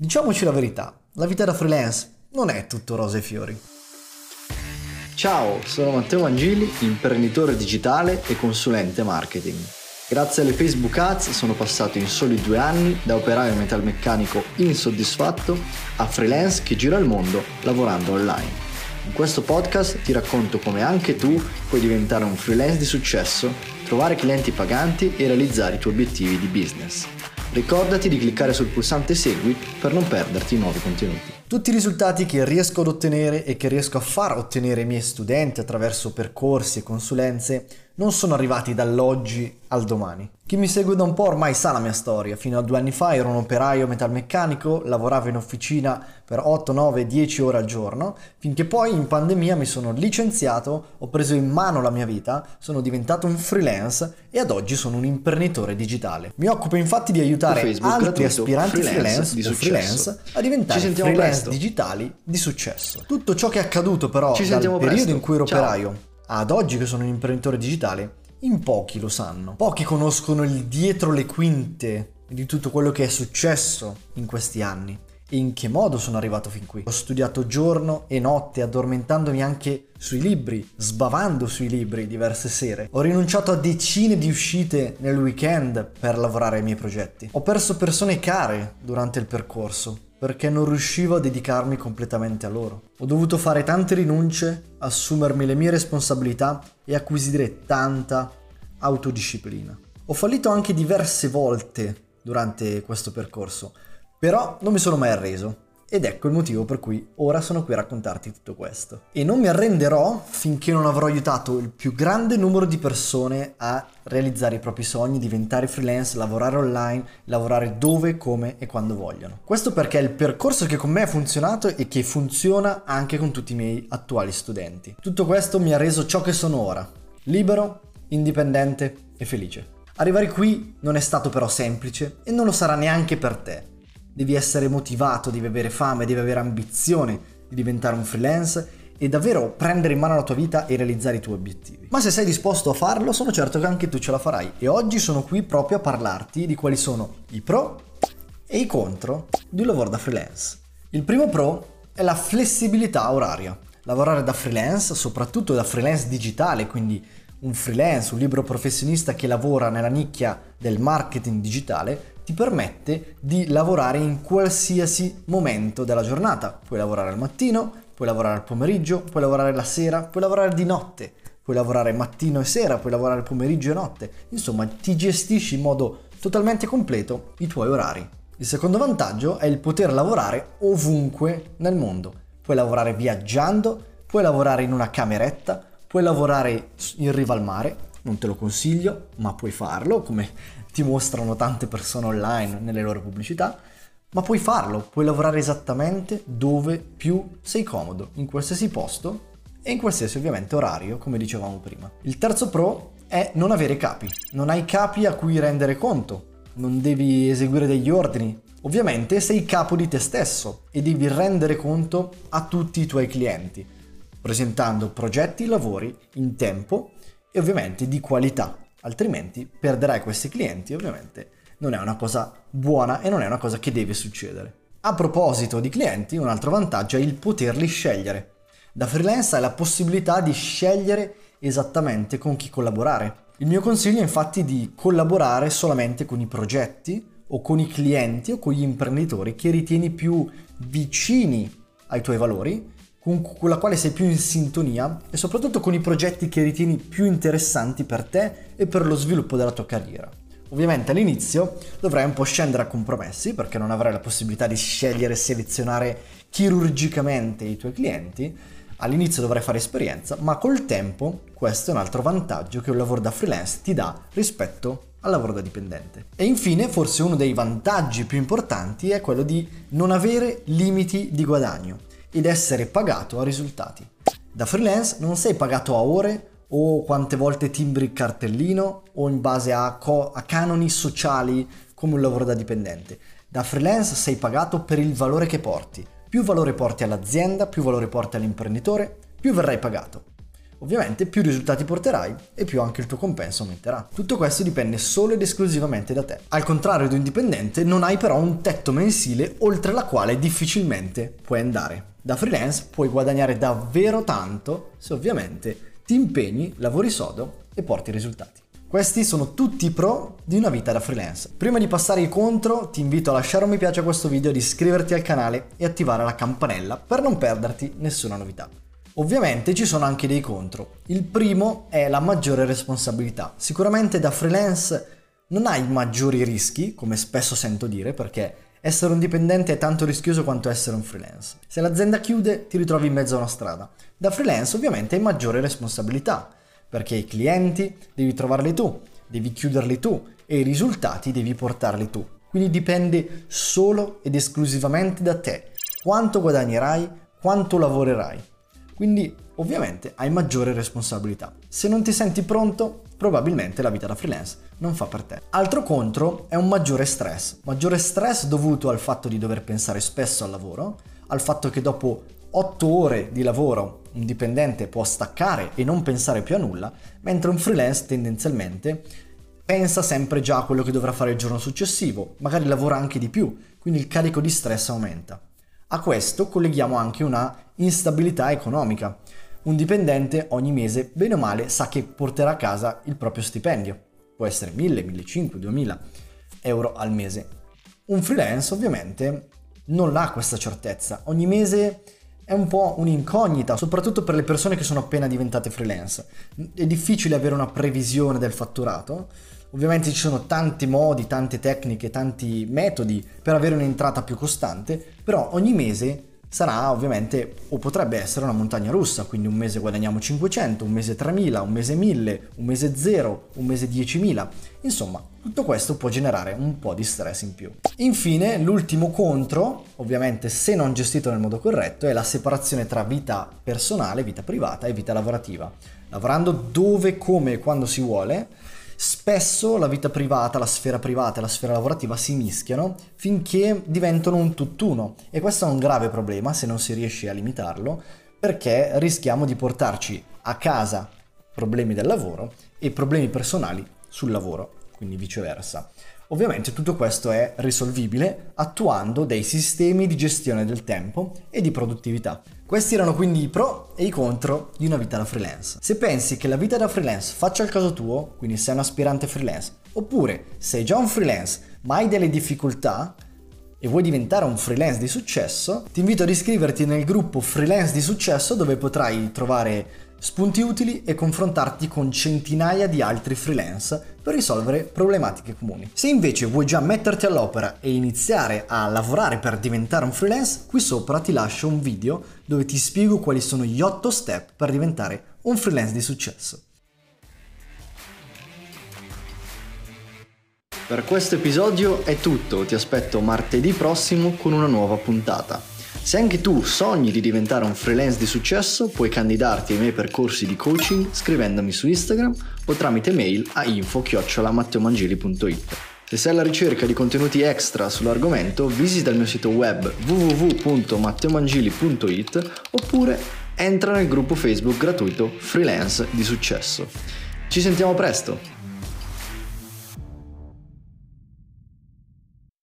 Diciamoci la verità, la vita da freelance non è tutto rose e fiori. Ciao, sono Matteo Mangili, imprenditore digitale e consulente marketing. Grazie alle Facebook Ads sono passato in soli due anni da operaio metalmeccanico insoddisfatto a freelance che gira il mondo lavorando online. In questo podcast ti racconto come anche tu puoi diventare un freelance di successo, trovare clienti paganti e realizzare i tuoi obiettivi di business. Ricordati di cliccare sul pulsante Segui per non perderti i nuovi contenuti. Tutti i risultati che riesco ad ottenere e che riesco a far ottenere ai miei studenti attraverso percorsi e consulenze non sono arrivati dall'oggi al domani. Chi mi segue da un po' ormai sa la mia storia. Fino a due anni fa ero un operaio metalmeccanico, lavoravo in officina per 8, 9, 10 ore al giorno, finché poi in pandemia mi sono licenziato, ho preso in mano la mia vita, sono diventato un freelance e ad oggi sono un imprenditore digitale. Mi occupo infatti di aiutare altri aspiranti freelance, freelance, freelance a diventare freelance presto. digitali di successo. Tutto ciò che è accaduto però Ci dal periodo presto. in cui ero Ciao. operaio ad oggi che sono un imprenditore digitale, in pochi lo sanno. Pochi conoscono il dietro le quinte di tutto quello che è successo in questi anni e in che modo sono arrivato fin qui. Ho studiato giorno e notte, addormentandomi anche sui libri, sbavando sui libri diverse sere. Ho rinunciato a decine di uscite nel weekend per lavorare ai miei progetti. Ho perso persone care durante il percorso perché non riuscivo a dedicarmi completamente a loro. Ho dovuto fare tante rinunce, assumermi le mie responsabilità e acquisire tanta autodisciplina. Ho fallito anche diverse volte durante questo percorso, però non mi sono mai arreso ed ecco il motivo per cui ora sono qui a raccontarti tutto questo. E non mi arrenderò finché non avrò aiutato il più grande numero di persone a realizzare i propri sogni, diventare freelance, lavorare online, lavorare dove, come e quando vogliono. Questo perché è il percorso che con me ha funzionato e che funziona anche con tutti i miei attuali studenti. Tutto questo mi ha reso ciò che sono ora, libero, indipendente e felice. Arrivare qui non è stato però semplice e non lo sarà neanche per te devi essere motivato, devi avere fame, devi avere ambizione di diventare un freelance e davvero prendere in mano la tua vita e realizzare i tuoi obiettivi. Ma se sei disposto a farlo, sono certo che anche tu ce la farai. E oggi sono qui proprio a parlarti di quali sono i pro e i contro di un lavoro da freelance. Il primo pro è la flessibilità oraria. Lavorare da freelance, soprattutto da freelance digitale, quindi un freelance, un libero professionista che lavora nella nicchia del marketing digitale, ti permette di lavorare in qualsiasi momento della giornata. Puoi lavorare al mattino, puoi lavorare al pomeriggio, puoi lavorare la sera, puoi lavorare di notte, puoi lavorare mattino e sera, puoi lavorare pomeriggio e notte. Insomma, ti gestisci in modo totalmente completo i tuoi orari. Il secondo vantaggio è il poter lavorare ovunque nel mondo. Puoi lavorare viaggiando, puoi lavorare in una cameretta, puoi lavorare in riva al mare, non te lo consiglio, ma puoi farlo, come ti mostrano tante persone online nelle loro pubblicità, ma puoi farlo, puoi lavorare esattamente dove più sei comodo, in qualsiasi posto e in qualsiasi ovviamente orario, come dicevamo prima. Il terzo pro è non avere capi, non hai capi a cui rendere conto, non devi eseguire degli ordini. Ovviamente sei capo di te stesso e devi rendere conto a tutti i tuoi clienti, presentando progetti e lavori in tempo e ovviamente di qualità, altrimenti perderai questi clienti ovviamente non è una cosa buona e non è una cosa che deve succedere. A proposito di clienti, un altro vantaggio è il poterli scegliere. Da freelance hai la possibilità di scegliere esattamente con chi collaborare. Il mio consiglio è infatti di collaborare solamente con i progetti o con i clienti o con gli imprenditori che ritieni più vicini ai tuoi valori con la quale sei più in sintonia e soprattutto con i progetti che ritieni più interessanti per te e per lo sviluppo della tua carriera. Ovviamente all'inizio dovrai un po' scendere a compromessi perché non avrai la possibilità di scegliere e selezionare chirurgicamente i tuoi clienti. All'inizio dovrai fare esperienza, ma col tempo questo è un altro vantaggio che un lavoro da freelance ti dà rispetto al lavoro da dipendente. E infine, forse uno dei vantaggi più importanti è quello di non avere limiti di guadagno ed essere pagato a risultati. Da freelance non sei pagato a ore o quante volte timbri il cartellino o in base a, co- a canoni sociali come un lavoro da dipendente. Da freelance sei pagato per il valore che porti. Più valore porti all'azienda, più valore porti all'imprenditore, più verrai pagato. Ovviamente più risultati porterai e più anche il tuo compenso aumenterà. Tutto questo dipende solo ed esclusivamente da te. Al contrario di un dipendente non hai però un tetto mensile oltre la quale difficilmente puoi andare. Da freelance puoi guadagnare davvero tanto se ovviamente ti impegni, lavori sodo e porti risultati. Questi sono tutti i pro di una vita da freelance. Prima di passare ai contro, ti invito a lasciare un mi piace a questo video, di iscriverti al canale e attivare la campanella per non perderti nessuna novità. Ovviamente ci sono anche dei contro. Il primo è la maggiore responsabilità. Sicuramente da freelance non hai maggiori rischi, come spesso sento dire, perché essere un dipendente è tanto rischioso quanto essere un freelance. Se l'azienda chiude ti ritrovi in mezzo a una strada. Da freelance ovviamente hai maggiore responsabilità, perché i clienti devi trovarli tu, devi chiuderli tu e i risultati devi portarli tu. Quindi dipende solo ed esclusivamente da te quanto guadagnerai, quanto lavorerai. Quindi ovviamente hai maggiore responsabilità. Se non ti senti pronto, probabilmente la vita da freelance non fa per te. Altro contro è un maggiore stress. Maggiore stress dovuto al fatto di dover pensare spesso al lavoro, al fatto che dopo 8 ore di lavoro un dipendente può staccare e non pensare più a nulla, mentre un freelance tendenzialmente pensa sempre già a quello che dovrà fare il giorno successivo, magari lavora anche di più, quindi il carico di stress aumenta. A questo colleghiamo anche una instabilità economica. Un dipendente ogni mese, bene o male, sa che porterà a casa il proprio stipendio. Può essere 1000, 1500, 2000 euro al mese. Un freelance ovviamente non ha questa certezza. Ogni mese è un po' un'incognita, soprattutto per le persone che sono appena diventate freelance. È difficile avere una previsione del fatturato Ovviamente ci sono tanti modi, tante tecniche, tanti metodi per avere un'entrata più costante, però ogni mese sarà ovviamente o potrebbe essere una montagna russa, quindi un mese guadagniamo 500, un mese 3000, un mese 1000, un mese 0, un mese 10.000. Insomma, tutto questo può generare un po' di stress in più. Infine, l'ultimo contro, ovviamente se non gestito nel modo corretto, è la separazione tra vita personale, vita privata e vita lavorativa. Lavorando dove, come e quando si vuole, spesso la vita privata, la sfera privata e la sfera lavorativa si mischiano finché diventano un tutt'uno e questo è un grave problema se non si riesce a limitarlo perché rischiamo di portarci a casa problemi del lavoro e problemi personali sul lavoro, quindi viceversa. Ovviamente tutto questo è risolvibile attuando dei sistemi di gestione del tempo e di produttività. Questi erano quindi i pro e i contro di una vita da freelance. Se pensi che la vita da freelance faccia il caso tuo, quindi sei un aspirante freelance, oppure sei già un freelance ma hai delle difficoltà e vuoi diventare un freelance di successo, ti invito ad iscriverti nel gruppo Freelance di Successo dove potrai trovare spunti utili e confrontarti con centinaia di altri freelance per risolvere problematiche comuni. Se invece vuoi già metterti all'opera e iniziare a lavorare per diventare un freelance, qui sopra ti lascio un video dove ti spiego quali sono gli 8 step per diventare un freelance di successo. Per questo episodio è tutto, ti aspetto martedì prossimo con una nuova puntata. Se anche tu sogni di diventare un freelance di successo, puoi candidarti ai miei percorsi di coaching scrivendomi su Instagram o tramite mail a info-matteomangili.it. Se sei alla ricerca di contenuti extra sull'argomento, visita il mio sito web www.matteomangili.it oppure entra nel gruppo Facebook gratuito Freelance di Successo. Ci sentiamo presto!